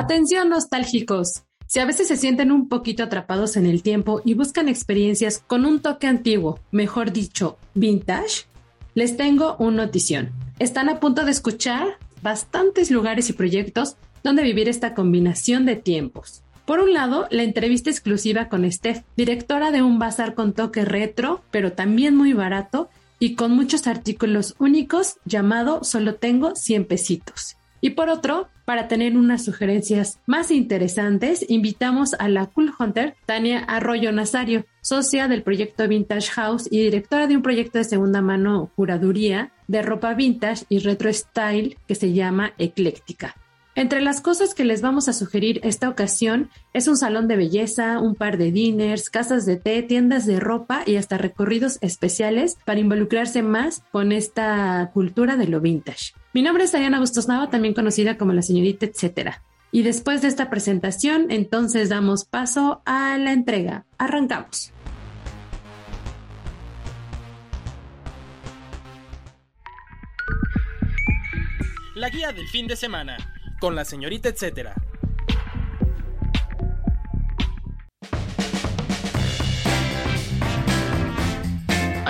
Atención nostálgicos. Si a veces se sienten un poquito atrapados en el tiempo y buscan experiencias con un toque antiguo, mejor dicho, vintage, les tengo una notición. Están a punto de escuchar bastantes lugares y proyectos donde vivir esta combinación de tiempos. Por un lado, la entrevista exclusiva con Steph, directora de un bazar con toque retro, pero también muy barato y con muchos artículos únicos llamado Solo tengo 100 pesitos. Y por otro, para tener unas sugerencias más interesantes, invitamos a la Cool Hunter, Tania Arroyo Nazario, socia del proyecto Vintage House y directora de un proyecto de segunda mano curaduría de ropa vintage y retro style que se llama Ecléctica. Entre las cosas que les vamos a sugerir esta ocasión es un salón de belleza, un par de dinners, casas de té, tiendas de ropa y hasta recorridos especiales para involucrarse más con esta cultura de lo vintage. Mi nombre es Ariana Bustos Nava, también conocida como la señorita etcétera. Y después de esta presentación, entonces damos paso a la entrega. Arrancamos. La guía del fin de semana con la señorita etcétera.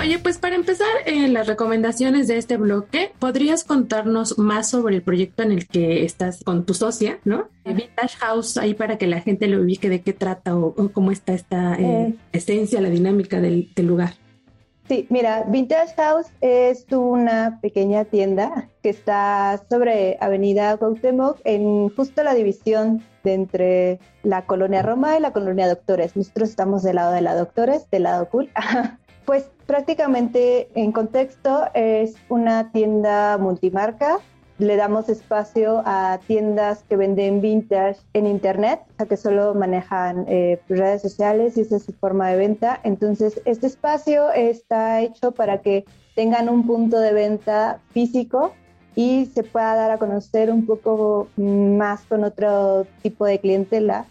Oye, pues para empezar en eh, las recomendaciones de este bloque, ¿podrías contarnos más sobre el proyecto en el que estás con tu socia, ¿no? Vintage House, ahí para que la gente lo ubique de qué trata o, cómo está esta eh, eh. esencia, la dinámica del, lugar. Sí, mira, Vintage House es una pequeña tienda que está sobre Avenida Cuauhtémoc en justo la división entre la colonia Roma y la colonia Doctores. Nosotros estamos del lado de la Doctores, del lado cool. pues prácticamente en contexto es una tienda multimarca. Le damos espacio a tiendas que venden vintage en internet, o sea que solo manejan eh, redes sociales y esa es su forma de venta. Entonces, este espacio está hecho para que tengan un punto de venta físico y se pueda dar a conocer un poco más con otro tipo de clientela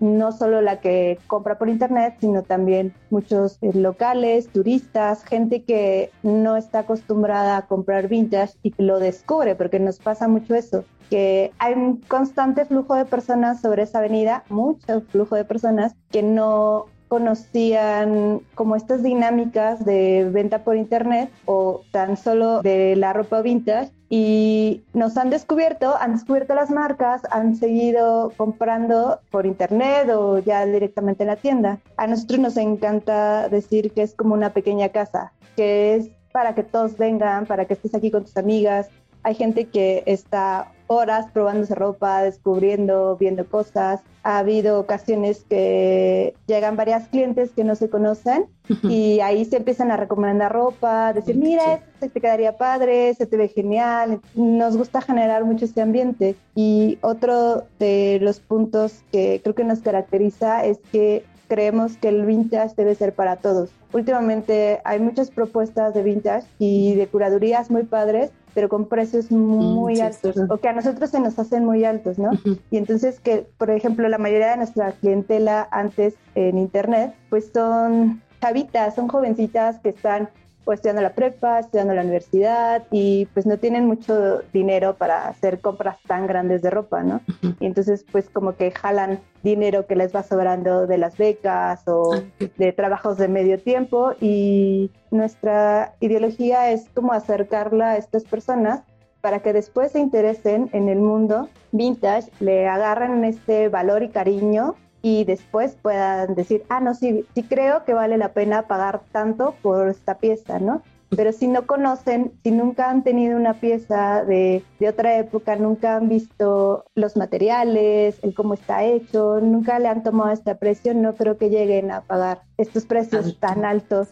no solo la que compra por internet, sino también muchos eh, locales, turistas, gente que no está acostumbrada a comprar vintage y lo descubre, porque nos pasa mucho eso, que hay un constante flujo de personas sobre esa avenida, mucho flujo de personas que no conocían como estas dinámicas de venta por internet o tan solo de la ropa vintage y nos han descubierto, han descubierto las marcas, han seguido comprando por internet o ya directamente en la tienda. A nosotros nos encanta decir que es como una pequeña casa, que es para que todos vengan, para que estés aquí con tus amigas. Hay gente que está horas probándose ropa, descubriendo, viendo cosas. Ha habido ocasiones que llegan varias clientes que no se conocen y ahí se empiezan a recomendar ropa, decir, mira, este te quedaría padre, se te ve genial. Nos gusta generar mucho este ambiente. Y otro de los puntos que creo que nos caracteriza es que creemos que el vintage debe ser para todos. Últimamente hay muchas propuestas de vintage y de curadurías muy padres pero con precios muy altos o que a nosotros se nos hacen muy altos, ¿no? Y entonces que, por ejemplo, la mayoría de nuestra clientela antes en Internet, pues son chavitas, son jovencitas que están pues estudiando la prepa, estudiando la universidad y pues no tienen mucho dinero para hacer compras tan grandes de ropa, ¿no? Y entonces pues como que jalan dinero que les va sobrando de las becas o ah, de trabajos de medio tiempo y nuestra ideología es como acercarla a estas personas para que después se interesen en el mundo vintage, le agarren este valor y cariño y después puedan decir, ah, no, sí, sí creo que vale la pena pagar tanto por esta pieza, ¿no? Pero si no conocen, si nunca han tenido una pieza de, de otra época, nunca han visto los materiales, el cómo está hecho, nunca le han tomado este precio, no creo que lleguen a pagar estos precios tan altos.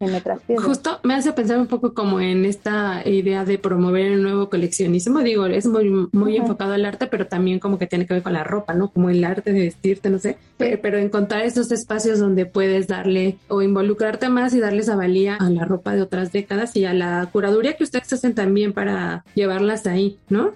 En otras piezas. Justo me hace pensar un poco como en esta idea de promover el nuevo coleccionismo. Digo, es muy, muy enfocado al arte, pero también como que tiene que ver con la ropa, ¿no? Como el arte de vestirte, no sé. Pero, pero, encontrar esos espacios donde puedes darle o involucrarte más y darles a valía a la ropa de otras décadas y a la curaduría que ustedes hacen también para llevarlas ahí, ¿no?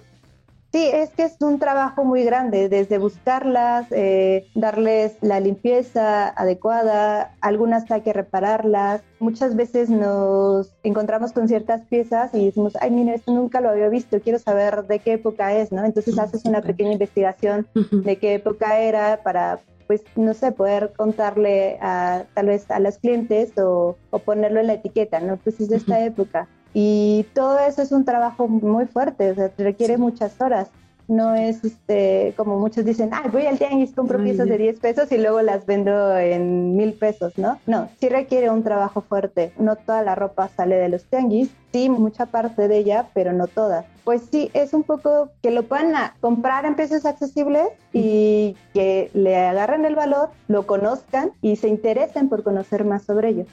Sí, es que es un trabajo muy grande, desde buscarlas, eh, darles la limpieza adecuada, algunas hay que repararlas. Muchas veces nos encontramos con ciertas piezas y decimos, ay, mira, esto nunca lo había visto, quiero saber de qué época es, ¿no? Entonces haces una pequeña investigación de qué época era para pues no sé, poder contarle a tal vez a los clientes o, o ponerlo en la etiqueta, ¿no? Pues es de esta época. Y todo eso es un trabajo muy fuerte, o sea, requiere muchas horas. No es este, como muchos dicen, ay, voy al tianguis, compro piezas de 10 pesos y luego las vendo en mil pesos, ¿no? No, sí requiere un trabajo fuerte. No toda la ropa sale de los tianguis, sí, mucha parte de ella, pero no toda. Pues sí, es un poco que lo puedan comprar en precios accesibles y que le agarren el valor, lo conozcan y se interesen por conocer más sobre ello.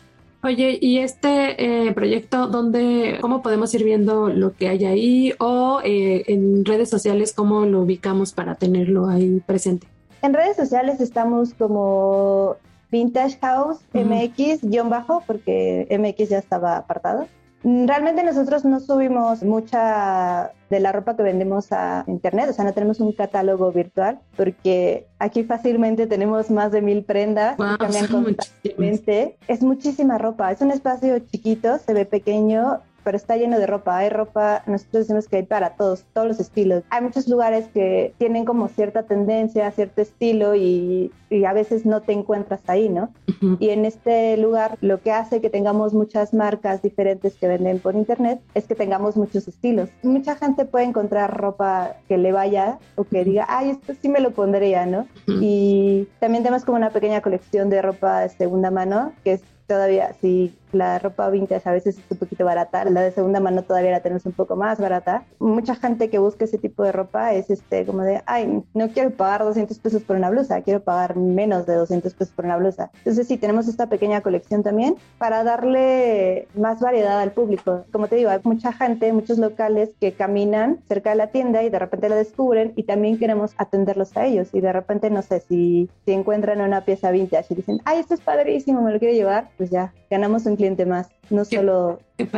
Oye, ¿y este eh, proyecto, dónde, cómo podemos ir viendo lo que hay ahí o eh, en redes sociales, cómo lo ubicamos para tenerlo ahí presente? En redes sociales estamos como Vintage House MX-bajo, porque MX ya estaba apartado. Realmente nosotros no subimos mucha de la ropa que vendemos a internet, o sea, no tenemos un catálogo virtual, porque aquí fácilmente tenemos más de mil prendas, cambian constantemente. Es muchísima ropa, es un espacio chiquito, se ve pequeño, pero está lleno de ropa. Hay ropa, nosotros decimos que hay para todos, todos los estilos. Hay muchos lugares que tienen como cierta tendencia, cierto estilo y, y a veces no te encuentras ahí, ¿no? Y en este lugar lo que hace que tengamos muchas marcas diferentes que venden por internet es que tengamos muchos estilos. Mucha gente puede encontrar ropa que le vaya o que diga, ay, esto sí me lo pondría, ¿no? Y también tenemos como una pequeña colección de ropa de segunda mano que es todavía, si la ropa vintage a veces es un poquito barata, la de segunda mano todavía la tenemos un poco más barata. Mucha gente que busca ese tipo de ropa es este como de, ay, no quiero pagar 200 pesos por una blusa, quiero pagar menos de 200 pesos por una blusa. Entonces sí, tenemos esta pequeña colección también para darle más variedad al público. Como te digo, hay mucha gente, muchos locales que caminan cerca de la tienda y de repente la descubren y también queremos atenderlos a ellos y de repente, no sé, si, si encuentran una pieza vintage y dicen, ay, esto es padrísimo, me lo quiero llevar, pues ya ganamos un cliente más, no solo que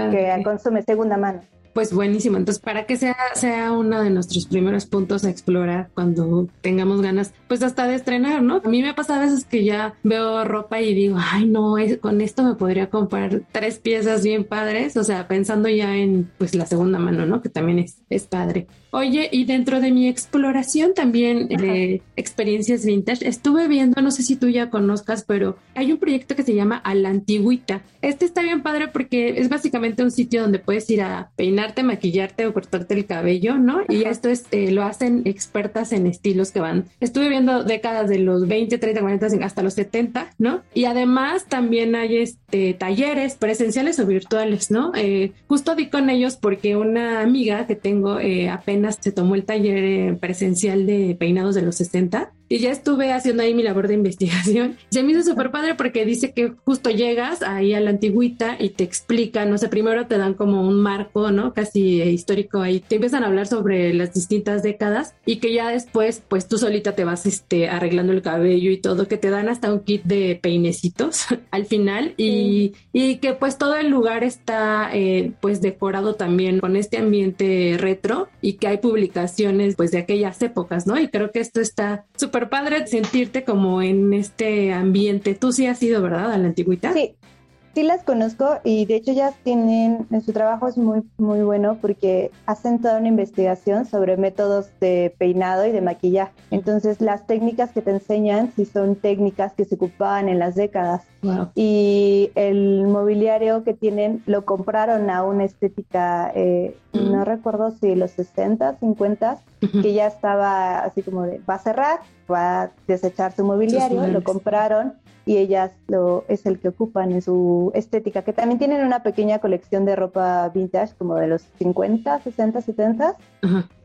consume segunda mano. Pues buenísimo. Entonces, para que sea, sea uno de nuestros primeros puntos a explorar cuando tengamos ganas, pues hasta de estrenar, ¿no? A mí me pasa a veces que ya veo ropa y digo, ay, no, con esto me podría comprar tres piezas bien padres, o sea, pensando ya en pues la segunda mano, ¿no? Que también es, es padre. Oye, y dentro de mi exploración también de experiencias vintage, estuve viendo, no sé si tú ya conozcas, pero hay un proyecto que se llama A la Antigüita. Este está bien padre porque es básicamente un sitio donde puedes ir a peinarte, maquillarte o cortarte el cabello, ¿no? Y esto es, eh, lo hacen expertas en estilos que van. Estuve viendo décadas de los 20, 30, 40, hasta los 70, ¿no? Y además también hay este, talleres presenciales o virtuales, ¿no? Eh, justo di con ellos porque una amiga que tengo eh, apenas se tomó el taller eh, presencial de peinados de los 60 y ya estuve haciendo ahí mi labor de investigación. Se me hizo súper padre porque dice que justo llegas ahí a la antigüita y te explican, no sé, primero te dan como un marco, ¿no? Casi histórico ahí, te empiezan a hablar sobre las distintas décadas y que ya después, pues tú solita te vas este, arreglando el cabello y todo, que te dan hasta un kit de peinecitos al final y, y que pues todo el lugar está eh, pues decorado también con este ambiente retro y que hay publicaciones pues de aquellas épocas, ¿no? Y creo que esto está súper padre sentirte como en este ambiente. Tú sí has ido, ¿verdad? A la antigüita. Sí, sí las conozco y de hecho ya tienen, en su trabajo es muy, muy bueno porque hacen toda una investigación sobre métodos de peinado y de maquillaje. Entonces las técnicas que te enseñan si son técnicas que se ocupaban en las décadas. Y el mobiliario que tienen lo compraron a una estética, eh, no recuerdo si los 60, 50, que ya estaba así como de, va a cerrar, va a desechar su mobiliario, lo compraron y ellas lo, es el que ocupan en su estética, que también tienen una pequeña colección de ropa vintage como de los 50, 60, 70.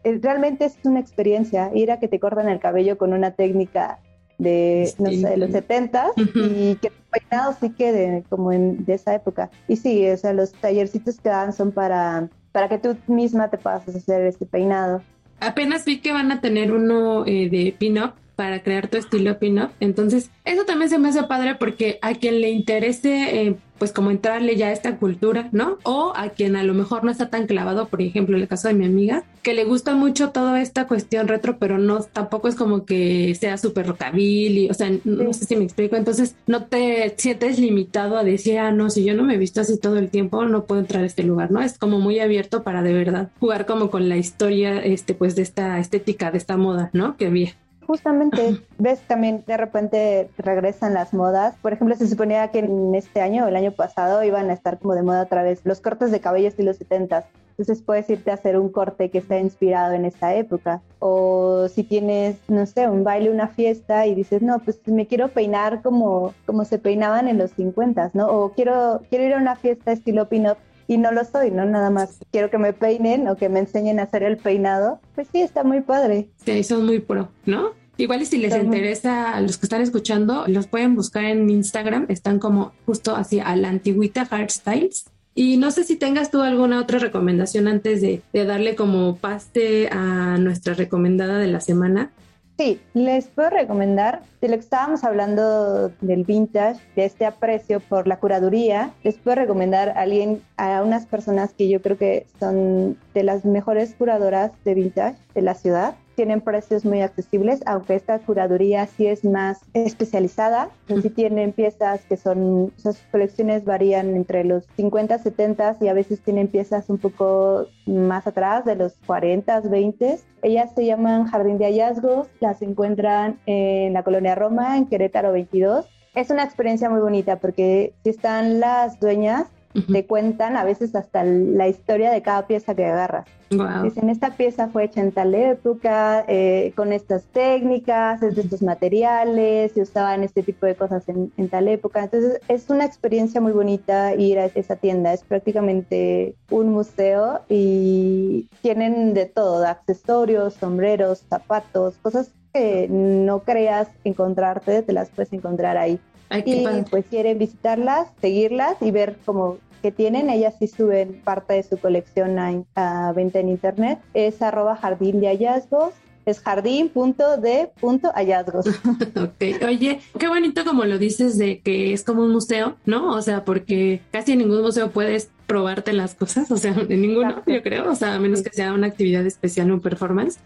Realmente es una experiencia ir a que te cortan el cabello con una técnica de, no sé, de los 70 y que peinado sí quede como en, de esa época. Y sí, o sea, los tallercitos que dan son para, para que tú misma te puedas hacer este peinado. Apenas vi que van a tener uno eh, de pin-up para crear tu estilo pin-up. Entonces, eso también se me hace padre porque a quien le interese, eh, pues como entrarle ya a esta cultura, ¿no? O a quien a lo mejor no está tan clavado, por ejemplo, en el caso de mi amiga, que le gusta mucho toda esta cuestión retro, pero no, tampoco es como que sea súper rockabilly, o sea, no sé si me explico. Entonces, no te sientes limitado a decir, ah, no, si yo no me he visto así todo el tiempo, no puedo entrar a este lugar, ¿no? Es como muy abierto para de verdad jugar como con la historia, este, pues de esta estética, de esta moda, ¿no? Que había justamente ves también de repente regresan las modas. Por ejemplo, se suponía que en este año o el año pasado iban a estar como de moda otra vez los cortes de cabello estilo 70 entonces puedes irte a hacer un corte que está inspirado en esa época. O si tienes, no sé, un baile, una fiesta y dices, no, pues me quiero peinar como, como se peinaban en los 50, ¿no? O quiero, quiero ir a una fiesta estilo pin-up y no lo soy, ¿no? Nada más quiero que me peinen o que me enseñen a hacer el peinado. Pues sí, está muy padre. Sí, son muy pro, ¿no? Igual y si les interesa a los que están escuchando, los pueden buscar en Instagram, están como justo así a la antigüita Styles. Y no sé si tengas tú alguna otra recomendación antes de, de darle como paste a nuestra recomendada de la semana. Sí, les puedo recomendar, de lo que estábamos hablando del vintage, de este aprecio por la curaduría, les puedo recomendar a alguien, a unas personas que yo creo que son de las mejores curadoras de vintage de la ciudad tienen precios muy accesibles, aunque esta curaduría sí es más especializada. Sí tienen piezas que son, sus colecciones varían entre los 50, 70 y a veces tienen piezas un poco más atrás, de los 40, 20. Ellas se llaman Jardín de Hallazgos, las encuentran en la colonia Roma, en Querétaro 22. Es una experiencia muy bonita porque si están las dueñas, te cuentan a veces hasta la historia de cada pieza que agarras. Dicen, esta pieza fue hecha en tal época, eh, con estas técnicas, es de estos materiales, se usaban este tipo de cosas en, en, tal época. Entonces es una experiencia muy bonita ir a esa tienda. Es prácticamente un museo y tienen de todo, accesorios, sombreros, zapatos, cosas que no creas encontrarte, te las puedes encontrar ahí. y pues quieren visitarlas, seguirlas y ver cómo que tienen, ellas sí suben parte de su colección a, venta en internet, es arroba jardín de hallazgos es jardín.de.hallazgos. ok, oye, qué bonito como lo dices de que es como un museo, ¿no? O sea, porque casi en ningún museo puedes probarte las cosas, o sea, en ninguno, yo creo, o sea, a menos que sea una actividad especial o performance,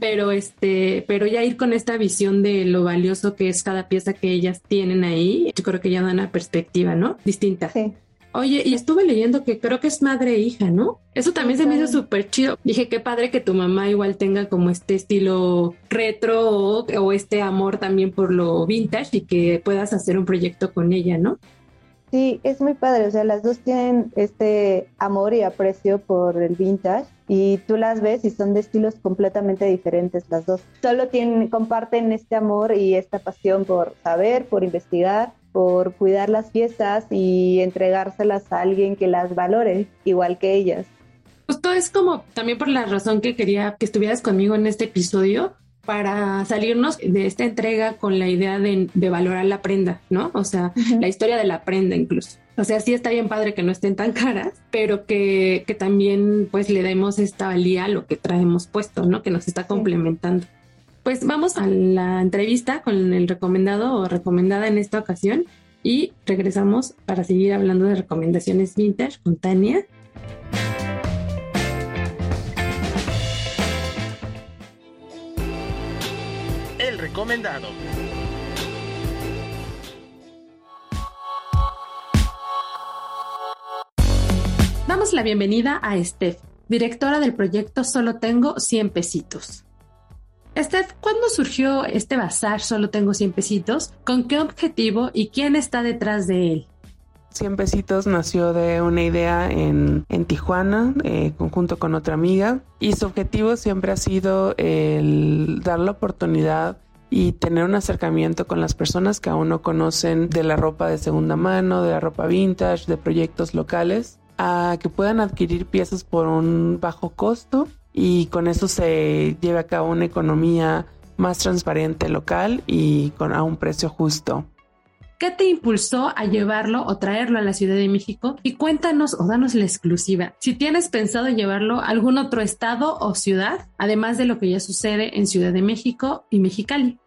pero este, pero ya ir con esta visión de lo valioso que es cada pieza que ellas tienen ahí, yo creo que ya da una perspectiva, ¿no? Distinta. Sí. Oye, y estuve leyendo que creo que es madre e hija, ¿no? Eso también se me hizo súper chido. Dije, qué padre que tu mamá igual tenga como este estilo retro o, este amor también por lo vintage y que puedas hacer un proyecto con ella, ¿no? Sí, es muy padre. O sea, las dos tienen este amor y aprecio por el vintage y tú las ves y son de estilos completamente diferentes las dos. Solo tienen, comparten este amor y esta pasión por saber, por investigar por cuidar las piezas y entregárselas a alguien que las valore igual que ellas. Justo es como también por la razón que quería que estuvieras conmigo en este episodio para salirnos de esta entrega con la idea de, valorar la prenda, ¿no? O sea, la historia de la prenda incluso. O sea, sí está bien padre que no estén tan caras, pero que, que también pues le demos esta valía a lo que traemos puesto, ¿no? Que nos está complementando. Pues vamos a la entrevista con el recomendado o recomendada en esta ocasión y regresamos para seguir hablando de recomendaciones vintage con Tania. El recomendado. Damos la bienvenida a Steph, directora del proyecto Solo Tengo 100 Pesitos. Esther, ¿cuándo surgió este bazar Solo Tengo 100 Pesitos? ¿Con qué objetivo y quién está detrás de él? 100 pesitos nació de una idea en, Tijuana, eh, conjunto con otra amiga, y su objetivo siempre ha sido el dar la oportunidad y tener un acercamiento con las personas que aún no conocen de la ropa de segunda mano, de la ropa vintage, de proyectos locales, a que puedan adquirir piezas por un bajo costo y con eso se lleva a cabo una economía más transparente local y con a un precio justo. ¿Qué te impulsó a llevarlo o traerlo a la Ciudad de México? Y cuéntanos o danos la exclusiva. Si tienes pensado llevarlo a algún otro estado o ciudad, además de lo que ya sucede en Ciudad de México y Mexicali.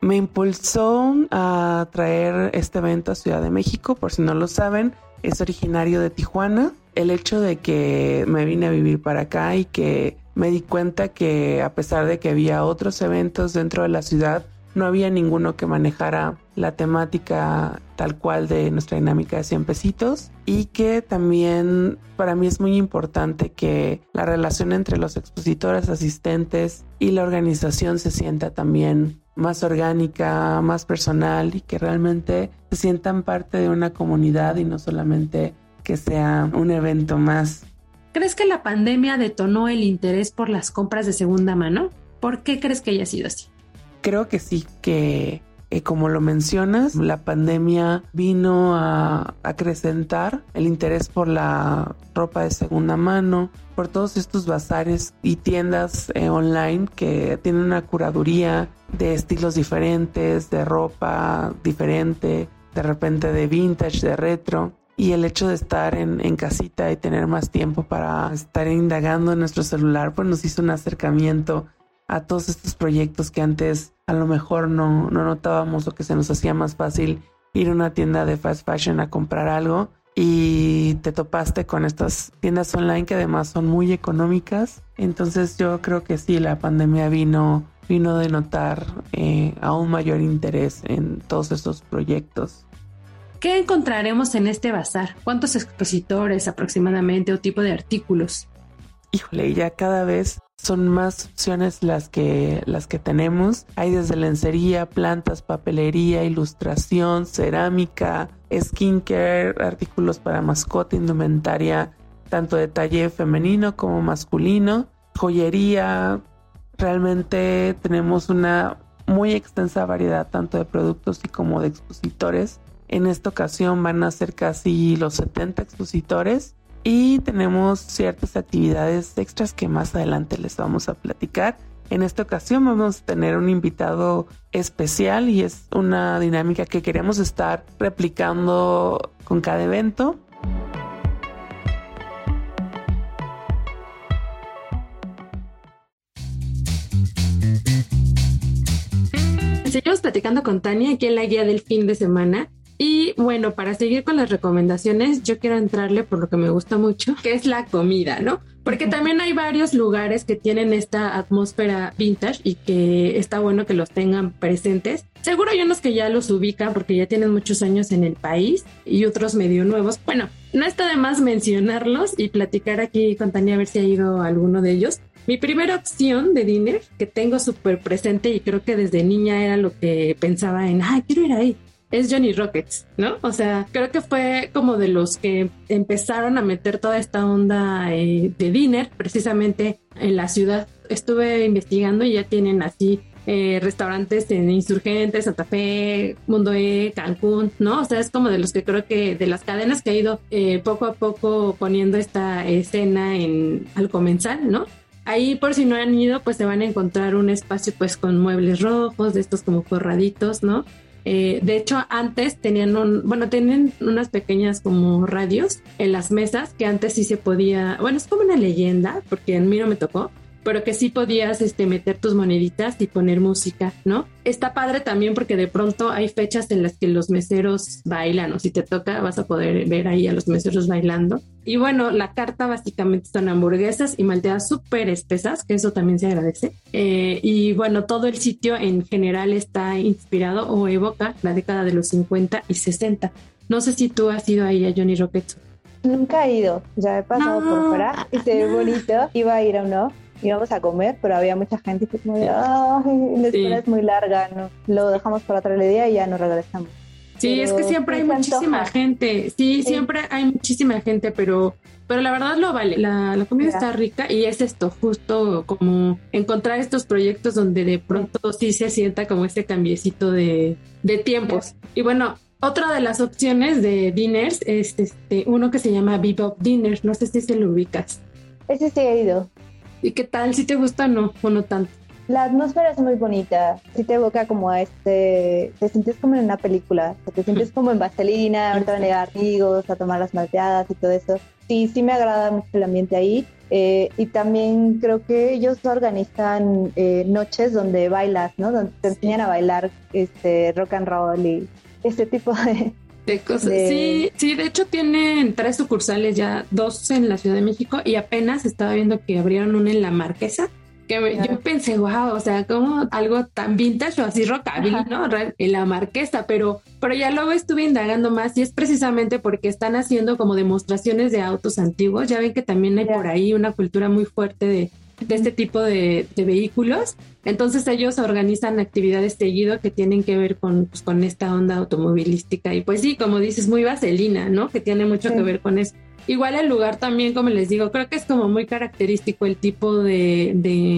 Me impulsó a traer este evento a Ciudad de México, por si no lo saben, es originario de Tijuana. El hecho de que me vine a vivir para acá y que me di cuenta que a pesar de que había otros eventos dentro de la ciudad, no había ninguno que manejara la temática tal cual de nuestra dinámica de 100 pesitos y que también para mí es muy importante que la relación entre los expositores, asistentes y la organización se sienta también más orgánica, más personal y que realmente se sientan parte de una comunidad y no solamente que sea un evento más. ¿Crees que la pandemia detonó el interés por las compras de segunda mano? ¿Por qué crees que haya sido así? Creo que sí, que eh, como lo mencionas, la pandemia vino a acrecentar el interés por la ropa de segunda mano, por todos estos bazares y tiendas eh, online que tienen una curaduría de estilos diferentes, de ropa diferente, de repente de vintage, de retro. Y el hecho de estar en, en, casita y tener más tiempo para estar indagando en nuestro celular, pues nos hizo un acercamiento a todos estos proyectos que antes a lo mejor no, no notábamos o que se nos hacía más fácil ir a una tienda de fast fashion a comprar algo y te topaste con estas tiendas online que además son muy económicas. Entonces yo creo que sí, la pandemia vino, vino de notar eh, aún mayor interés en todos estos proyectos. ¿Qué encontraremos en este bazar? ¿Cuántos expositores aproximadamente o tipo de artículos? Híjole, ya cada vez son más opciones las que, las que tenemos. Hay desde lencería, plantas, papelería, ilustración, cerámica, skincare, artículos para mascota, indumentaria, tanto de talle femenino como masculino, joyería. Realmente tenemos una muy extensa variedad tanto de productos y como de expositores. En esta ocasión van a ser casi los 70 expositores y tenemos ciertas actividades extras que más adelante les vamos a platicar. En esta ocasión vamos a tener un invitado especial y es una dinámica que queremos estar replicando con cada evento. Seguimos platicando con Tania aquí en la guía del fin de semana y bueno, para seguir con las recomendaciones, yo quiero entrarle por lo que me gusta mucho, que es la comida, ¿no? Porque también hay varios lugares que tienen esta atmósfera vintage y que está bueno que los tengan presentes. Seguro hay unos que ya los ubican porque ya tienen muchos años en el país y otros medio nuevos. Bueno, no está de más mencionarlos y platicar aquí con Tania a ver si ha ido alguno de ellos. Mi primera opción de dinner que tengo súper presente y creo que desde niña era lo que pensaba en, ah, quiero ir ahí es Johnny Rockets, ¿no? O sea, creo que fue como de los que empezaron a meter toda esta onda eh, de dinner precisamente en la ciudad. Estuve investigando y ya tienen así eh, restaurantes en Insurgentes, Santa Fe, Mundo E, Cancún, ¿no? O sea, es como de los que creo que de las cadenas que ha ido eh, poco a poco poniendo esta escena en al comenzar, ¿no? Ahí por si no han ido, pues se van a encontrar un espacio pues con muebles rojos, de estos como forraditos, ¿no? Eh, de hecho, antes tenían un, bueno, tienen unas pequeñas como radios en las mesas que antes sí se podía, bueno, es como una leyenda, porque a mí no me tocó, pero que sí podías este, meter tus moneditas y poner música, ¿no? Está padre también porque de pronto hay fechas en las que los meseros bailan o si te toca vas a poder ver ahí a los meseros bailando. Y bueno, la carta básicamente son hamburguesas y malteadas súper espesas, que eso también se agradece. Eh, y bueno, todo el sitio en general está inspirado o evoca la década de los 50 y 60. No sé si tú has ido ahí a Johnny Rocket. Nunca he ido, ya he pasado por fuera y se ve bonito. Iba a ir o no, íbamos a comer, pero había mucha gente que como ay, la espera es muy larga, no, lo dejamos para otro día y ya nos regresamos. Sí, es que siempre hay muchísima gente, sí, siempre hay muchísima gente, pero pero la verdad lo vale. La, la comida está rica y es esto, justo como encontrar estos proyectos donde de pronto sí se sienta como este cambiecito de, de tiempos. Y bueno, otra de las opciones de dinners es este, uno que se llama Bebop Dinners, no sé si se lo ubicas. Ese sí he ido. ¿Y qué tal? ¿Si te gusta o no? ¿O no tanto? La atmósfera es muy bonita, sí te evoca como a este, te sientes como en una película, te sientes como en Vaselina, ahorita van a llegar amigos a tomar las malteadas y todo eso. Sí, sí me agrada mucho el ambiente ahí. Eh, y también creo que ellos organizan eh, noches donde bailas, ¿no? Donde te enseñan a bailar este rock and roll y este tipo de, de cosas. Sí, sí, de hecho tienen tres sucursales ya, dos en la Ciudad de México y apenas estaba viendo que abrieron una en la Marquesa que yo pensé, wow, o sea, como algo tan vintage o así rockabilly, ¿no? En la marquesa, pero, pero ya luego estuve indagando más y es precisamente porque están haciendo como demostraciones de autos antiguos. Ya ven que también hay por ahí una cultura muy fuerte de, de este tipo de, de, vehículos. Entonces ellos organizan actividades seguido que tienen que ver con, pues, con esta onda automovilística. Y pues sí, como dices, muy vaselina, ¿no? Que tiene mucho que ver con eso. Igual el lugar también, como les digo, creo que es como muy característico el tipo de,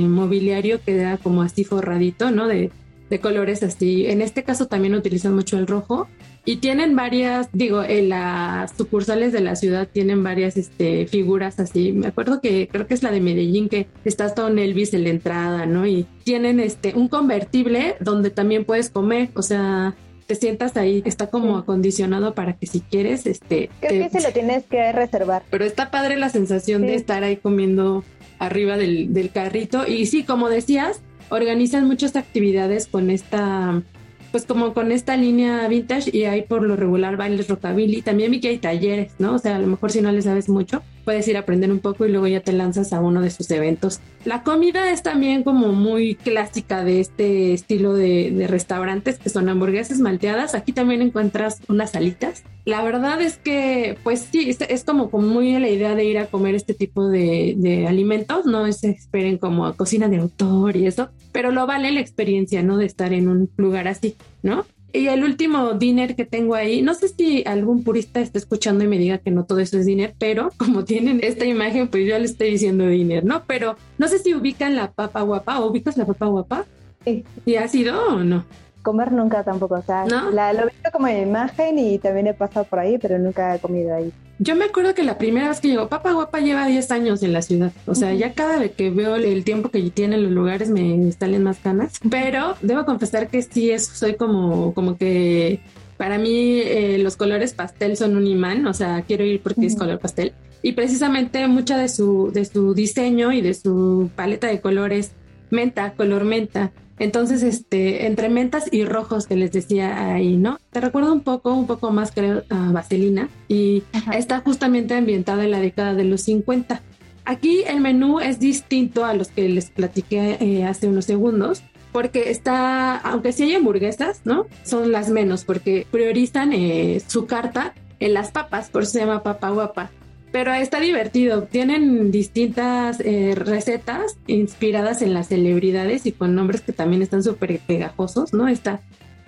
mobiliario que da como así forradito, ¿no? De, de, colores así. En este caso también utilizan mucho el rojo. Y tienen varias, digo, en las sucursales de la ciudad tienen varias este, figuras así. Me acuerdo que creo que es la de Medellín, que está hasta un Elvis en la entrada, ¿no? Y tienen este un convertible donde también puedes comer. O sea, te sientas ahí, está como acondicionado para que si quieres, este... Creo que se lo tienes que reservar. Pero está padre la sensación de estar ahí comiendo arriba del, del carrito. Y sí, como decías, organizan muchas actividades con esta pues como con esta línea vintage y hay por lo regular bailes rockabilly. También vi que hay talleres, ¿no? O sea, a lo mejor si no le sabes mucho, puedes ir a aprender un poco y luego ya te lanzas a uno de sus eventos. La comida es también como muy clásica de este estilo de, restaurantes que son hamburguesas malteadas. Aquí también encuentras unas alitas. La verdad es que, pues sí, es, como, como muy la idea de ir a comer este tipo de, de alimentos. No se esperen como cocina de autor y eso, pero lo vale la experiencia, ¿no? De estar en un lugar así, ¿no? Y el último dinner que tengo ahí, no sé si algún purista está escuchando y me diga que no todo eso es dinner, pero como tienen esta imagen, pues yo le estoy diciendo dinner, ¿no? Pero no sé si ubican la papa guapa, ¿o ubicas la papa guapa? Sí. ¿Y ha sido o no? Comer nunca tampoco, o sea, la, lo he visto como imagen y también he pasado por ahí, pero nunca he comido ahí. Yo me acuerdo que la primera vez que llegó Papa Guapa lleva 10 años en la ciudad. O sea, ya cada vez que veo el tiempo que tienen los lugares me salen más ganas. Pero debo confesar que sí, es, soy como, como que para mí eh, los colores pastel son un imán. O sea, quiero ir porque es color pastel. Y precisamente mucha de su, de su diseño y de su paleta de colores menta, color menta. Entonces, este, entre mentas y rojos que les decía ahí, ¿no? Te recuerdo un poco, un poco más creo a Vaselina y está justamente ambientada en la década de los 50. Aquí el menú es distinto a los que les platiqué eh, hace unos segundos porque está, aunque sí hay hamburguesas, ¿no? Son las menos porque priorizan eh, su carta en las papas, por eso se llama papa guapa. Pero está divertido. Tienen distintas eh, recetas inspiradas en las celebridades y con nombres que también están súper pegajosos, ¿no? Está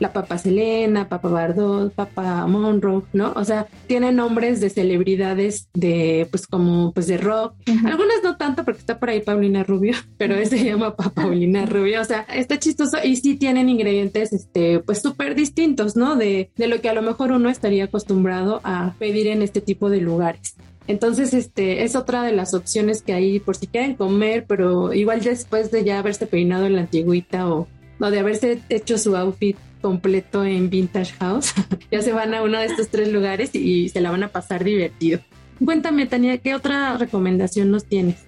la Papa Selena, Papa Bardot, Papa Monroe, ¿no? O sea, tienen nombres de celebridades de, pues como, pues de rock. Algunas no tanto porque está por ahí Paulina Rubio, pero ese se llama Paulina Rubio. O sea, está chistoso y sí tienen ingredientes, este, pues súper distintos, ¿no? De, de lo que a lo mejor uno estaría acostumbrado a pedir en este tipo de lugares. Entonces, este es otra de las opciones que hay por si quieren comer, pero igual después de ya haberse peinado en la antigüita o, o de haberse hecho su outfit completo en Vintage House, ya se van a uno de estos tres lugares y, se la van a pasar divertido. Cuéntame, Tania, ¿qué otra recomendación nos tienes?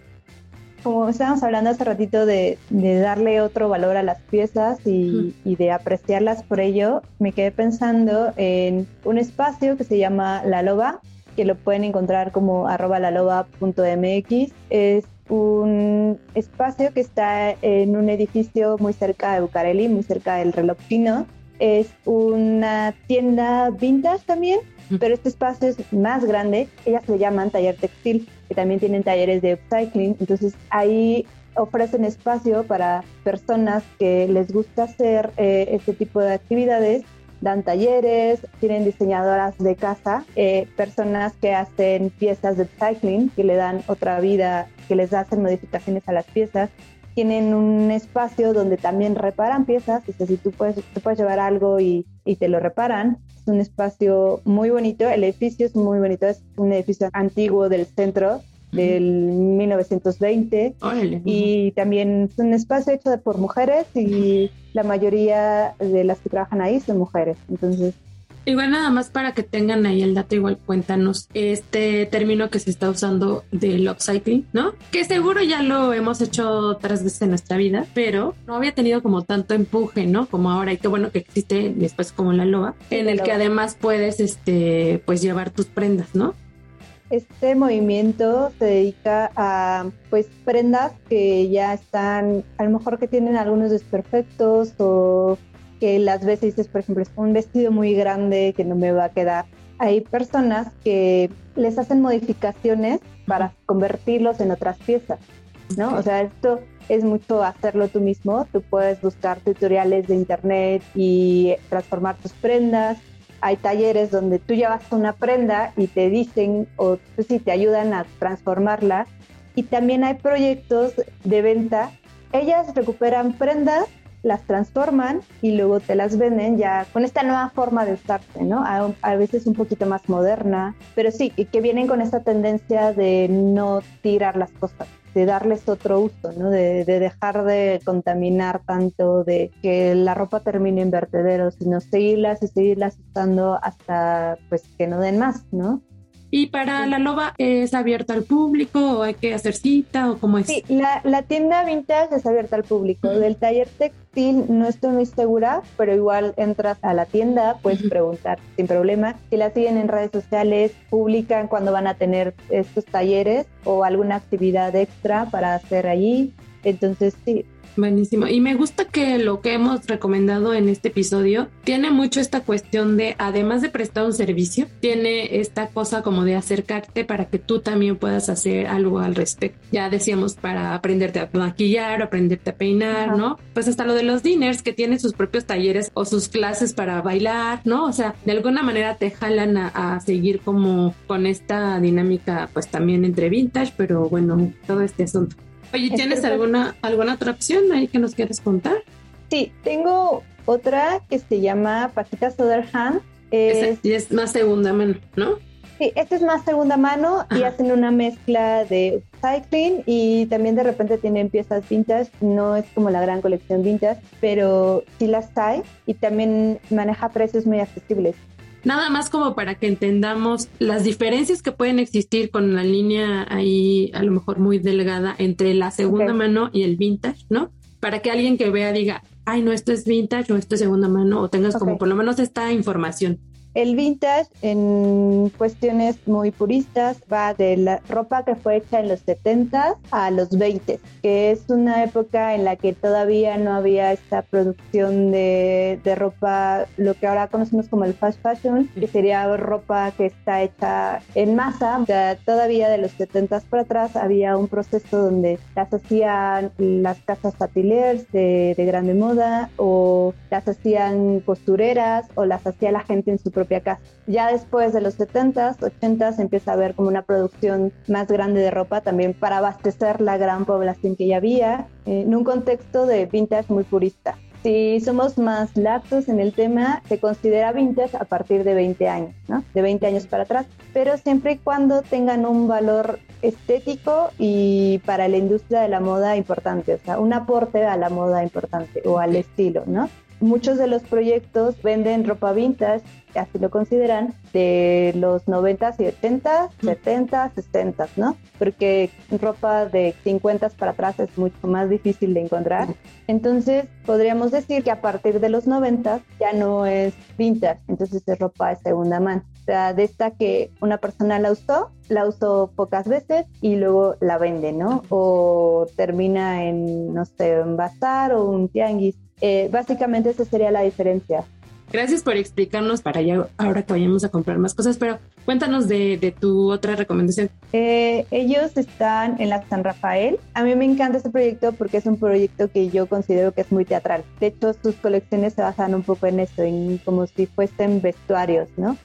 Como estábamos hablando hace ratito de, darle otro valor a las piezas y, y, de apreciarlas por ello, me quedé pensando en un espacio que se llama La Loba, que lo pueden encontrar como arroba laloba.mx. Es un espacio que está en un edificio muy cerca de Bucareli, muy cerca del reloj chino. Es una tienda vintage también, pero este espacio es más grande. Ellas le llaman taller textil, que también tienen talleres de upcycling. Entonces ahí ofrecen espacio para personas que les gusta hacer eh, este tipo de actividades dan talleres, tienen diseñadoras de casa, eh, personas que hacen piezas de cycling, que le dan otra vida, que les hacen modificaciones a las piezas. Tienen un espacio donde también reparan piezas, es decir, tú puedes, tú puedes llevar algo y, y te lo reparan. Es un espacio muy bonito, el edificio es muy bonito, es un edificio antiguo del centro del 1920 y también es un espacio hecho por mujeres y la mayoría de las que trabajan ahí son mujeres. Entonces Igual nada más para que tengan ahí el dato, igual cuéntanos este término que se está usando del upcycling, ¿no? Que seguro ya lo hemos hecho otras veces en nuestra vida, pero no había tenido como tanto empuje, ¿no? Como ahora y qué bueno que existe después como la loba, en el que además puedes, este, pues llevar tus prendas, ¿no? Este movimiento se dedica a pues prendas que ya están, a lo mejor que tienen algunos desperfectos o que las veces dices, por ejemplo, es un vestido muy grande que no me va a quedar. Hay personas que les hacen modificaciones para convertirlos en otras piezas, ¿no? O sea, esto es mucho hacerlo tú mismo. Tú puedes buscar tutoriales de internet y transformar tus prendas. Hay talleres donde tú llevas una prenda y te dicen o te ayudan a transformarla. Y también hay proyectos de venta. Ellas recuperan prendas las transforman y luego te las venden ya con esta nueva forma de usarse, ¿no? A, veces un poquito más moderna, pero sí, que vienen con esta tendencia de no tirar las cosas de darles otro uso, ¿no? De, de, dejar de contaminar tanto, de que la ropa termine en vertederos, sino seguirlas y seguirlas usando hasta pues que no den más, ¿no? Y para la loba, ¿es abierta al público o hay que hacer cita o cómo es? Sí, la, la tienda vintage es abierta al público. Del taller textil no estoy muy segura, pero igual entras a la tienda, puedes preguntar sin problema. Si la siguen en redes sociales, publican cuando van a tener estos talleres o alguna actividad extra para hacer allí. Entonces, sí, Buenísimo. Y me gusta que lo que hemos recomendado en este episodio tiene mucho esta cuestión de, además de prestar un servicio, tiene esta cosa como de acercarte para que tú también puedas hacer algo al respecto. Ya decíamos para aprenderte a maquillar, aprenderte a peinar, ¿no? Pues hasta lo de los dinners que tienen sus propios talleres o sus clases para bailar, ¿no? O sea, de alguna manera te jalan a, a seguir como con esta dinámica, pues también entre vintage, pero bueno, todo este asunto. Oye, ¿tienes alguna, alguna otra opción ahí que nos quieres contar? Sí, tengo otra que se llama Paquita Soderhand. Es, y es más segunda mano, ¿no? Sí, esta es más segunda mano y hacen una mezcla de cycling y también de repente tienen piezas vintage. No es como la gran colección vintage, pero sí las hay y también maneja precios muy accesibles. Nada más como para que entendamos las diferencias que pueden existir con la línea ahí a lo mejor muy delgada entre la segunda mano y el vintage, ¿no? Para que alguien que vea diga, ay, no, esto es vintage o esto es segunda mano o tengas como por lo menos esta información. El vintage en cuestiones muy puristas va de la ropa que fue hecha en los 70 a los 20, que es una época en la que todavía no había esta producción de, de ropa, lo que ahora conocemos como el fast fashion, que sería ropa que está hecha en masa. O sea, todavía de los 70 para atrás había un proceso donde las hacían las casas ateliers de, de grande moda o las hacían costureras o las hacía la gente en su propio casa. Ya después de los 70s, 80s empieza a haber como una producción más grande de ropa también para abastecer la gran población que ya había eh, en un contexto de vintage muy purista. Si somos más laxos en el tema, se considera vintage a partir de 20 años, ¿no? De 20 años para atrás, pero siempre y cuando tengan un valor estético y para la industria de la moda importante, o sea, un aporte a la moda importante o al estilo, ¿no? Muchos de los proyectos venden ropa vintage, así lo consideran, de los 90s y 80s, 70s, 60s, ¿no? Porque ropa de 50s para atrás es mucho más difícil de encontrar. Entonces, podríamos decir que a partir de los 90s ya no es vintage, entonces es ropa de segunda mano. O sea, de esta que una persona la usó, la usó pocas veces y luego la vende, ¿no? O termina en, no sé, un bazar o un tianguis eh, básicamente esa sería la diferencia. Gracias por explicarnos para ya ahora que vayamos a comprar más cosas, pero cuéntanos de, tu otra recomendación. Eh, ellos están en la San Rafael. A mí me encanta este proyecto porque es un proyecto que yo considero que es muy teatral. De hecho, sus colecciones se basan un poco en eso, en como si fuesen vestuarios, ¿no?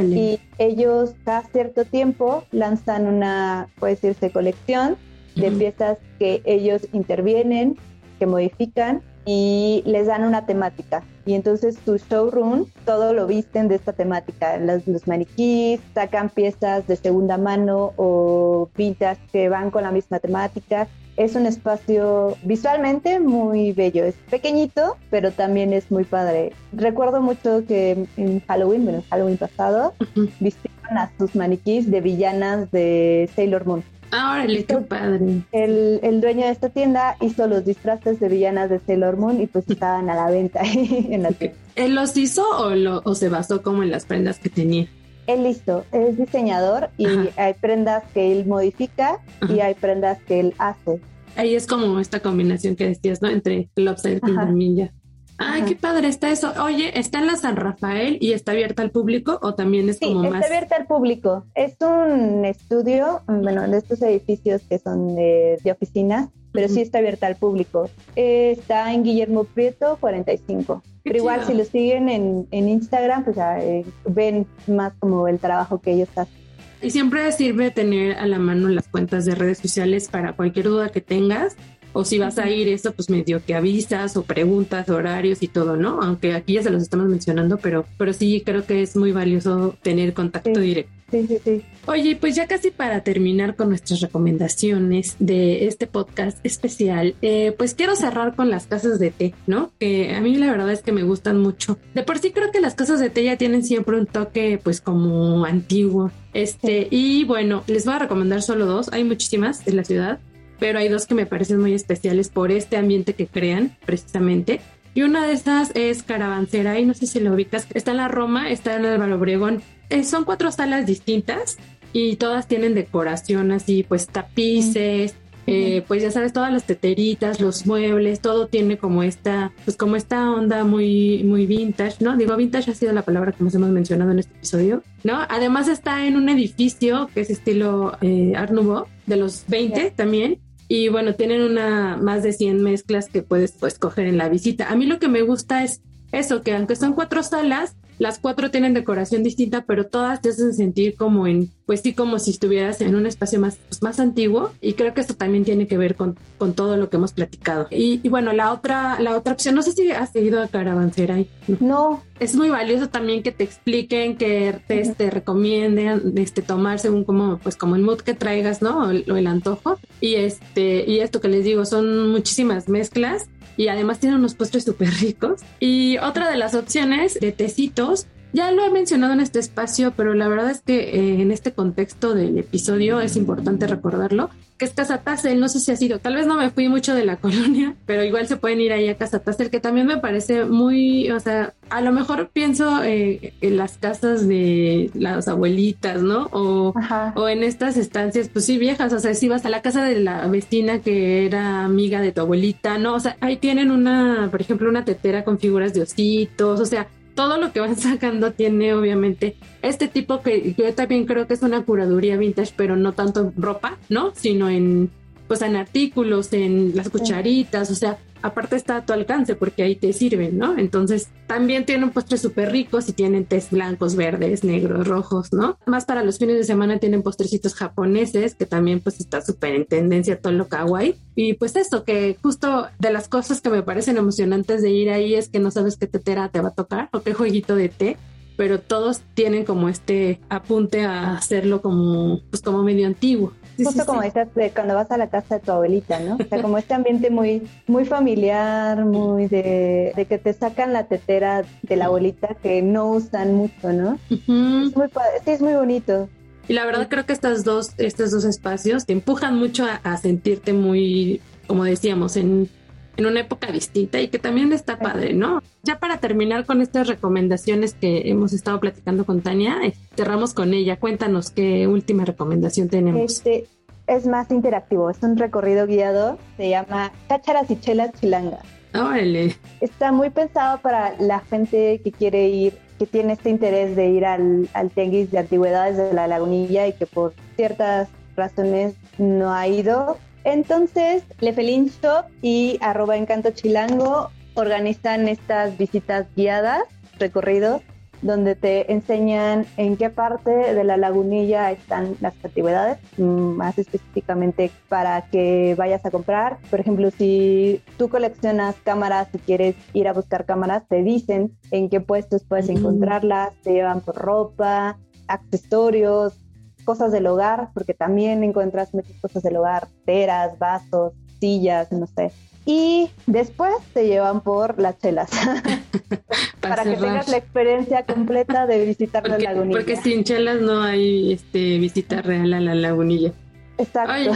Y ellos cada cierto tiempo lanzan una, puede decirse, colección de piezas que ellos intervienen, que modifican y les dan una temática. Y entonces tu showroom, todo lo visten de esta temática. Los, los maniquís sacan piezas de segunda mano o pintas que van con la misma temática. Es un espacio visualmente muy bello. Es pequeñito, pero también es muy padre. Recuerdo mucho que en Halloween, bueno, en Halloween pasado, vistieron a sus maniquís de villanas de Sailor Moon. Ah, qué padre. El, el, dueño de esta tienda hizo los disfraces de villanas de Sailor Moon y pues estaban a la venta ahí en la tienda. ¿Él los hizo o, lo, o se basó como en las prendas que tenía? Él hizo, es diseñador y hay prendas que él modifica y hay prendas que él hace. Ahí es como esta combinación que decías, ¿no? Entre Lobster y Ninja. Ay, qué padre está eso. Oye, ¿está en la San Rafael y está abierta al público o también es como más? está abierta al público. Es un estudio, bueno, de estos edificios que son de, oficinas, pero sí está abierta al público. está en Guillermo Prieto 45. pero igual si lo siguen en, Instagram, pues ya eh, ven más como el trabajo que ellos hacen. Y siempre sirve tener a la mano las cuentas de redes sociales para cualquier duda que tengas o si vas a ir eso, pues medio que avisas o preguntas horarios y todo, ¿no? Aunque aquí ya se los estamos mencionando, pero, pero sí creo que es muy valioso tener contacto directo. Sí, sí, sí. Oye, pues ya casi para terminar con nuestras recomendaciones de este podcast especial, eh, pues quiero cerrar con las casas de té, ¿no? Que a mí la verdad es que me gustan mucho. De por sí creo que las casas de té ya tienen siempre un toque pues como antiguo. Este, y bueno, les voy a recomendar solo dos, hay muchísimas en la ciudad pero hay dos que me parecen muy especiales por este ambiente que crean precisamente. Y una de esas es Caravancera, y no sé si lo ubicas, está en la Roma, está en Álvaro Obregón. Eh, son cuatro salas distintas y todas tienen decoración así, pues tapices, eh, pues ya sabes, todas las teteritas, los muebles, todo tiene como esta, pues como esta onda muy, muy vintage, ¿no? Digo, vintage ha sido la palabra que nos hemos mencionado en este episodio, ¿no? Además está en un edificio que es estilo eh, Art Nouveau, de los 20 también, y bueno, tienen una más de 100 mezclas que puedes pues coger en la visita. A mí lo que me gusta es eso, que aunque son cuatro salas, las cuatro tienen decoración distinta, pero todas te hacen sentir como en, pues sí, como si estuvieras en un espacio más, pues, más antiguo. Y creo que esto también tiene que ver con, con todo lo que hemos platicado. Y, bueno, la otra, la otra opción, no sé si has seguido a Caravanserai. No. Es muy valioso también que te expliquen, que te, este, recomienden, este, tomar según como, pues como el mood que traigas, ¿no? O el, o el antojo. Y este, y esto que les digo, son muchísimas mezclas y además tiene unos postres súper ricos. Y otra de las opciones de tecitos ya lo he mencionado en este espacio, pero la verdad es que eh, en este contexto del episodio es importante recordarlo, que es Casa Tassel, no sé si ha sido, tal vez no me fui mucho de la colonia, pero igual se pueden ir ahí a Casa Tassel, que también me parece muy, o sea, a lo mejor pienso eh, en las casas de las abuelitas, ¿no? O, o en estas estancias, pues sí, viejas, o sea, si vas a la casa de la vecina que era amiga de tu abuelita, ¿no? O sea, ahí tienen una, por ejemplo, una tetera con figuras de ositos, o sea, todo lo que van sacando tiene obviamente este tipo que yo también creo que es una curaduría vintage, pero no tanto en ropa, ¿no? Sino en pues en artículos, en las cucharitas, o sea, aparte está a tu alcance porque ahí te sirven, ¿no? Entonces también tienen postres súper ricos y tienen tés blancos, verdes, negros, rojos, ¿no? Más para los fines de semana tienen postrecitos japoneses que también pues está súper en tendencia todo lo kawaii. Y pues eso, que justo de las cosas que me parecen emocionantes de ir ahí es que no sabes qué tetera te va a tocar o qué jueguito de té pero todos tienen como este apunte a hacerlo como, pues como medio antiguo. Justo como dices cuando vas a la casa de tu abuelita, ¿no? O sea, como este ambiente muy, muy familiar, muy de, que te sacan la tetera de la abuelita que no usan mucho, ¿no? es muy, sí, es muy bonito. Y la verdad creo que estas dos, estos dos espacios te empujan mucho a, sentirte muy, como decíamos, en, en, una época distinta y que también está padre, ¿no? Ya para terminar con estas recomendaciones que hemos estado platicando con Tania, eh, cerramos con ella. Cuéntanos qué última recomendación tenemos. Este es más interactivo, es un recorrido guiado, se llama Cácharas y Chelas Chilanga. Órale. Está muy pensado para la gente que quiere ir, que tiene este interés de ir al, al de antigüedades de la lagunilla y que por ciertas razones no ha ido. Entonces, Lefelin Shop y arroba encanto chilango organizan estas visitas guiadas, recorridos, donde te enseñan en qué parte de la lagunilla están las antigüedades, mm, más específicamente para que vayas a comprar. Por ejemplo, si tú coleccionas cámaras y quieres ir a buscar cámaras, te dicen en qué puestos puedes encontrarlas, te llevan por ropa, accesorios, cosas del hogar, porque también encuentras muchas cosas del hogar, teras, vasos, sillas, no sé y después te llevan por las chelas para, que tengas la experiencia completa de visitar la lagunilla. Porque sin chelas no hay este visita real a la lagunilla. Exacto.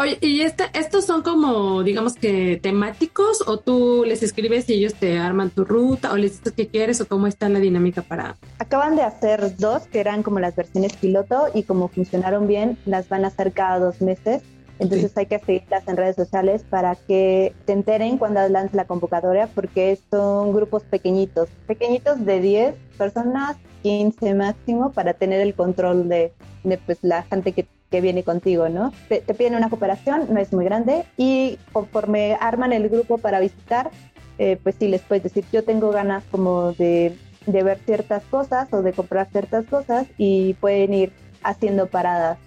Oye, ¿y este, estos son como, digamos que temáticos o tú les escribes y ellos te arman tu ruta o les dices qué quieres o cómo está la dinámica para...? Acaban de hacer dos que eran como las versiones piloto y como funcionaron bien, las van a hacer cada dos meses entonces hay que seguirlas en redes sociales para que te enteren cuando lance la convocatoria, porque son grupos pequeñitos, pequeñitos de 10 personas, 15 máximo, para tener el control de, de pues, la gente que, que viene contigo, ¿no? Te, piden una cooperación, no es muy grande, y conforme arman el grupo para visitar, eh, pues sí les puedes decir, yo tengo ganas como de, de ver ciertas cosas o de comprar ciertas cosas y pueden ir haciendo paradas.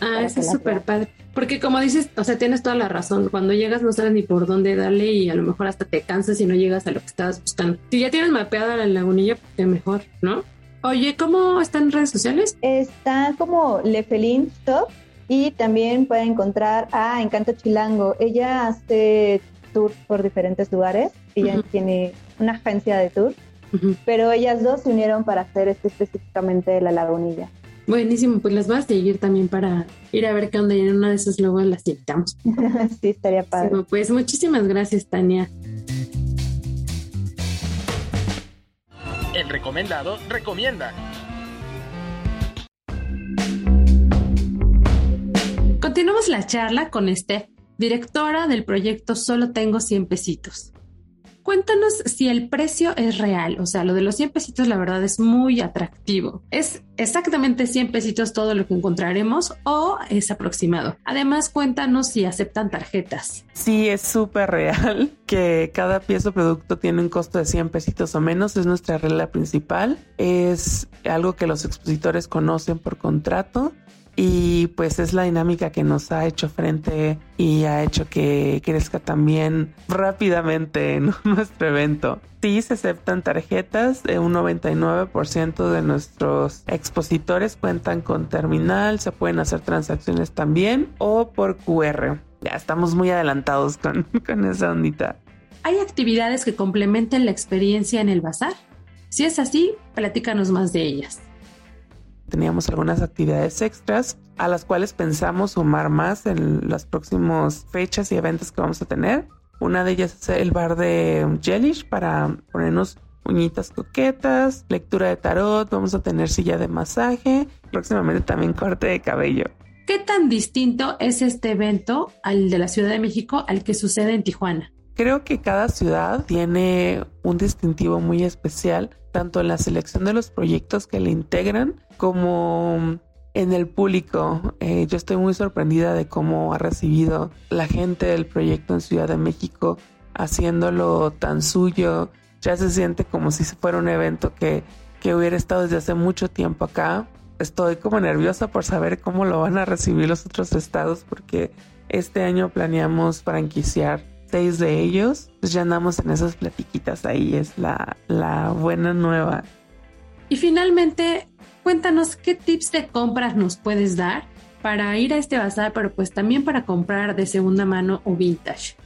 Ah, eso es súper padre. Porque como dices, o sea, tienes toda la razón. Cuando llegas no sabes ni por dónde darle y a lo mejor hasta te cansas y no llegas a lo que estabas buscando. Si ya tienes mapeada la lagunilla, pues mejor, ¿no? Oye, ¿cómo están en redes sociales? Está como Lefelin Stop y también pueden encontrar a Encanto Chilango. Ella hace tours por diferentes lugares. Ella tiene una agencia de tours, pero ellas dos se unieron para hacer este específicamente la lagunilla. Buenísimo, pues las vas a seguir también para ir a ver qué onda y en una de esas luego las invitamos. sí, estaría padre. pues muchísimas gracias, Tania. Recomendado recomienda. Continuamos la charla con Steph, directora del proyecto Solo Tengo 100 Pesitos. Cuéntanos si el precio es real, o sea, lo de los 100 pesitos la verdad es muy atractivo. ¿Es exactamente 100 pesitos todo lo que encontraremos o es aproximado? Además, cuéntanos si aceptan tarjetas. Sí, es súper real que cada pieza o producto tiene un costo de 100 pesitos o menos, es nuestra regla principal, es algo que los expositores conocen por contrato y pues es la dinámica que nos ha hecho frente y ha hecho que crezca también rápidamente en nuestro evento. Sí se aceptan tarjetas, un 99% de nuestros expositores cuentan con terminal, se pueden hacer transacciones también o por QR. Ya estamos muy adelantados con, con esa ondita. ¿Hay actividades que complementen la experiencia en el bazar? Si es así, platícanos más de ellas teníamos algunas actividades extras a las cuales pensamos sumar más en las próximas fechas y eventos que vamos a tener. Una de ellas es el bar de Jellish para ponernos uñitas coquetas, lectura de tarot, vamos a tener silla de masaje, próximamente también corte de cabello. ¿Qué tan distinto es este evento al de la Ciudad de México al que sucede en Tijuana? Creo que cada ciudad tiene un distintivo muy especial, tanto en la selección de los proyectos que le integran como en el público. Eh, yo estoy muy sorprendida de cómo ha recibido la gente el proyecto en Ciudad de México, haciéndolo tan suyo. Ya se siente como si fuera un evento que, que hubiera estado desde hace mucho tiempo acá. Estoy como nerviosa por saber cómo lo van a recibir los otros estados porque este año planeamos franquiciar seis de ellos, pues ya andamos en esas platiquitas ahí, es la, la buena nueva. Y finalmente, cuéntanos qué tips de compras nos puedes dar para ir a este bazar, pero pues también para comprar de segunda mano o vintage.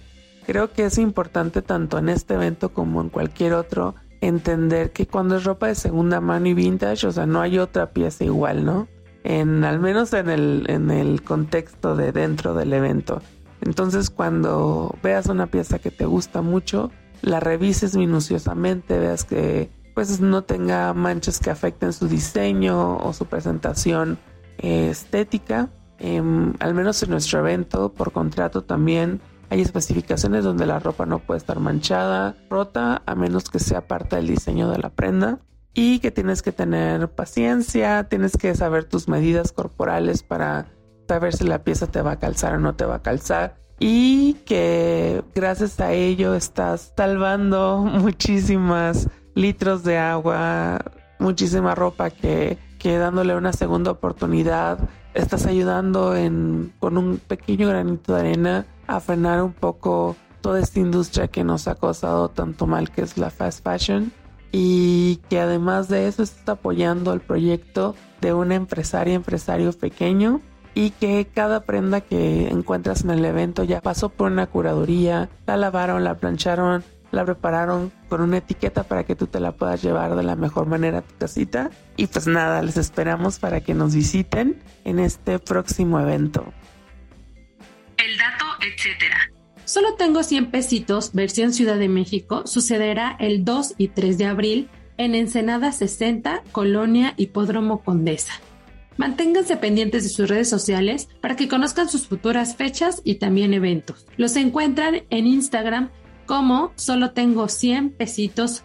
Creo que es importante tanto en este evento como en cualquier otro entender que cuando es ropa de segunda mano y vintage, o sea, no hay otra pieza igual, ¿no? En al menos en el en el contexto de dentro del evento. Entonces cuando veas una pieza que te gusta mucho, la revises minuciosamente, veas que pues no tenga manchas que afecten su diseño o su presentación estética. Em, al menos en nuestro evento, por contrato también hay especificaciones donde la ropa no puede estar manchada, rota, a menos que sea parte del diseño de la prenda. Y que tienes que tener paciencia, tienes que saber tus medidas corporales para saber si la pieza te va a calzar o no te va a calzar. Y que gracias a ello estás salvando muchísimas litros de agua muchísima ropa que, que dándole una segunda oportunidad. Estás ayudando en, con un pequeño granito de arena a frenar un poco toda esta industria que nos ha causado tanto mal que es la fast fashion. Y que además de eso está apoyando el proyecto de una empresaria, empresario pequeño y que cada prenda que encuentras en el evento ya pasó por una curaduría, la lavaron, la plancharon, la prepararon con una etiqueta para que tú te la puedas llevar de la mejor manera a tu casita. Y pues nada, les esperamos para que nos visiten en este próximo evento. El dato, etcétera. Solo tengo 100 pesitos, versión Ciudad de México, sucederá el 2 y 3 de abril en Ensenada 60, Colonia Hipódromo Condesa. Manténganse pendientes de sus redes sociales para que conozcan sus futuras fechas y también eventos. Los encuentran en Instagram como solo tengo 100 pesitos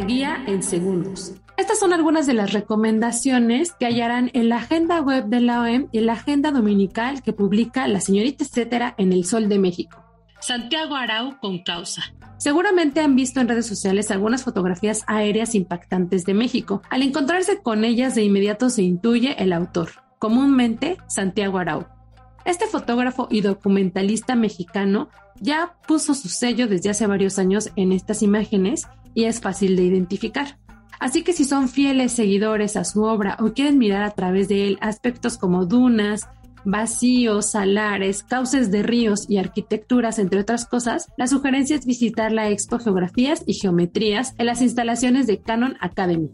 guía en segundos. Estas son algunas de las recomendaciones que hallarán en la agenda web de la OEM y en la agenda dominical que publica la señorita etcétera en El Sol de México. Santiago Arau con causa. Seguramente han visto en redes sociales algunas fotografías aéreas impactantes de México. Al encontrarse con ellas de inmediato se intuye el autor, comúnmente Santiago Arau. Este fotógrafo y documentalista mexicano ya puso su sello desde hace varios años en estas imágenes y es fácil de identificar. Así que si son fieles seguidores a su obra o quieren mirar a través de él aspectos como dunas, vacíos, salares, cauces de ríos y arquitecturas, entre otras cosas, la sugerencia es visitar la Expo Geografías y Geometrías en las instalaciones de Canon Academy.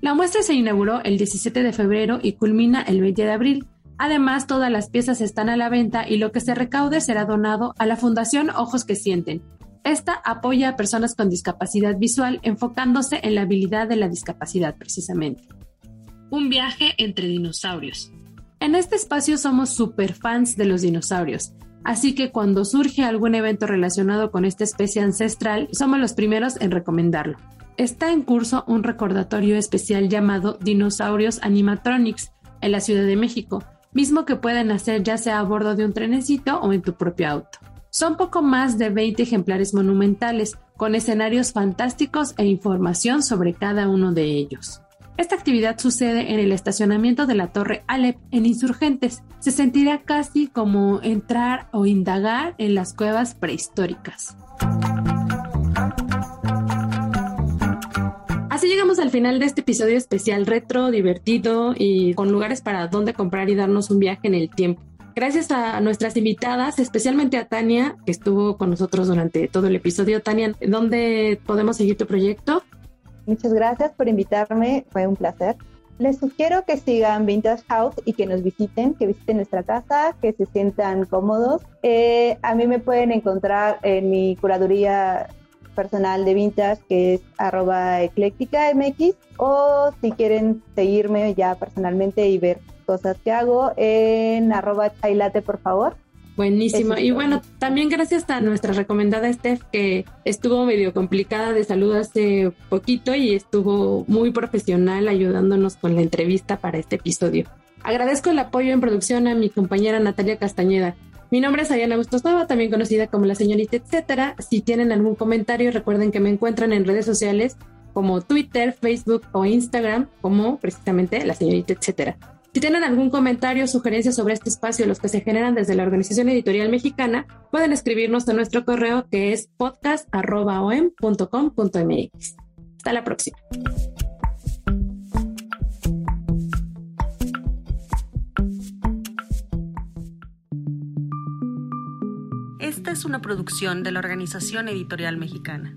La muestra se inauguró el 17 de febrero y culmina el 20 de abril. Además, todas las piezas están a la venta y lo que se recaude será donado a la Fundación Ojos que Sienten, esta apoya a personas con discapacidad visual enfocándose en la habilidad de la discapacidad precisamente. Un viaje entre dinosaurios. En este espacio somos super fans de los dinosaurios, así que cuando surge algún evento relacionado con esta especie ancestral, somos los primeros en recomendarlo. Está en curso un recordatorio especial llamado Dinosaurios Animatronics en la Ciudad de México, mismo que pueden hacer ya sea a bordo de un trenecito o en tu propio auto. Son poco más de 20 ejemplares monumentales, con escenarios fantásticos e información sobre cada uno de ellos. Esta actividad sucede en el estacionamiento de la Torre Alep en Insurgentes. Se sentirá casi como entrar o indagar en las cuevas prehistóricas. Así llegamos al final de este episodio especial retro, divertido y con lugares para donde comprar y darnos un viaje en el tiempo. Gracias a nuestras invitadas, especialmente a Tania, que estuvo con nosotros durante todo el episodio. Tania, ¿dónde podemos seguir tu proyecto? Muchas gracias por invitarme, fue un placer. Les sugiero que sigan Vintage House y que nos visiten, que visiten nuestra casa, que se sientan cómodos. Eh, a mí me pueden encontrar en mi curaduría personal de vintage que es arroba ecléctica o si quieren seguirme ya personalmente y ver cosas que hago en arroba chailate, por favor. Buenísimo. Y bueno, también gracias a nuestra recomendada Steph, que estuvo medio complicada de salud hace poquito y estuvo muy profesional ayudándonos con la entrevista para este episodio. Agradezco el apoyo en producción a mi compañera Natalia Castañeda. Mi nombre es Ayana Nava, también conocida como la señorita etcétera. Si tienen algún comentario, recuerden que me encuentran en redes sociales como Twitter, Facebook o Instagram como precisamente la señorita etcétera. Si tienen algún comentario o sugerencia sobre este espacio, los que se generan desde la Organización Editorial Mexicana, pueden escribirnos a nuestro correo que es podcast.om.com.mx. Hasta la próxima. Esta es una producción de la Organización Editorial Mexicana.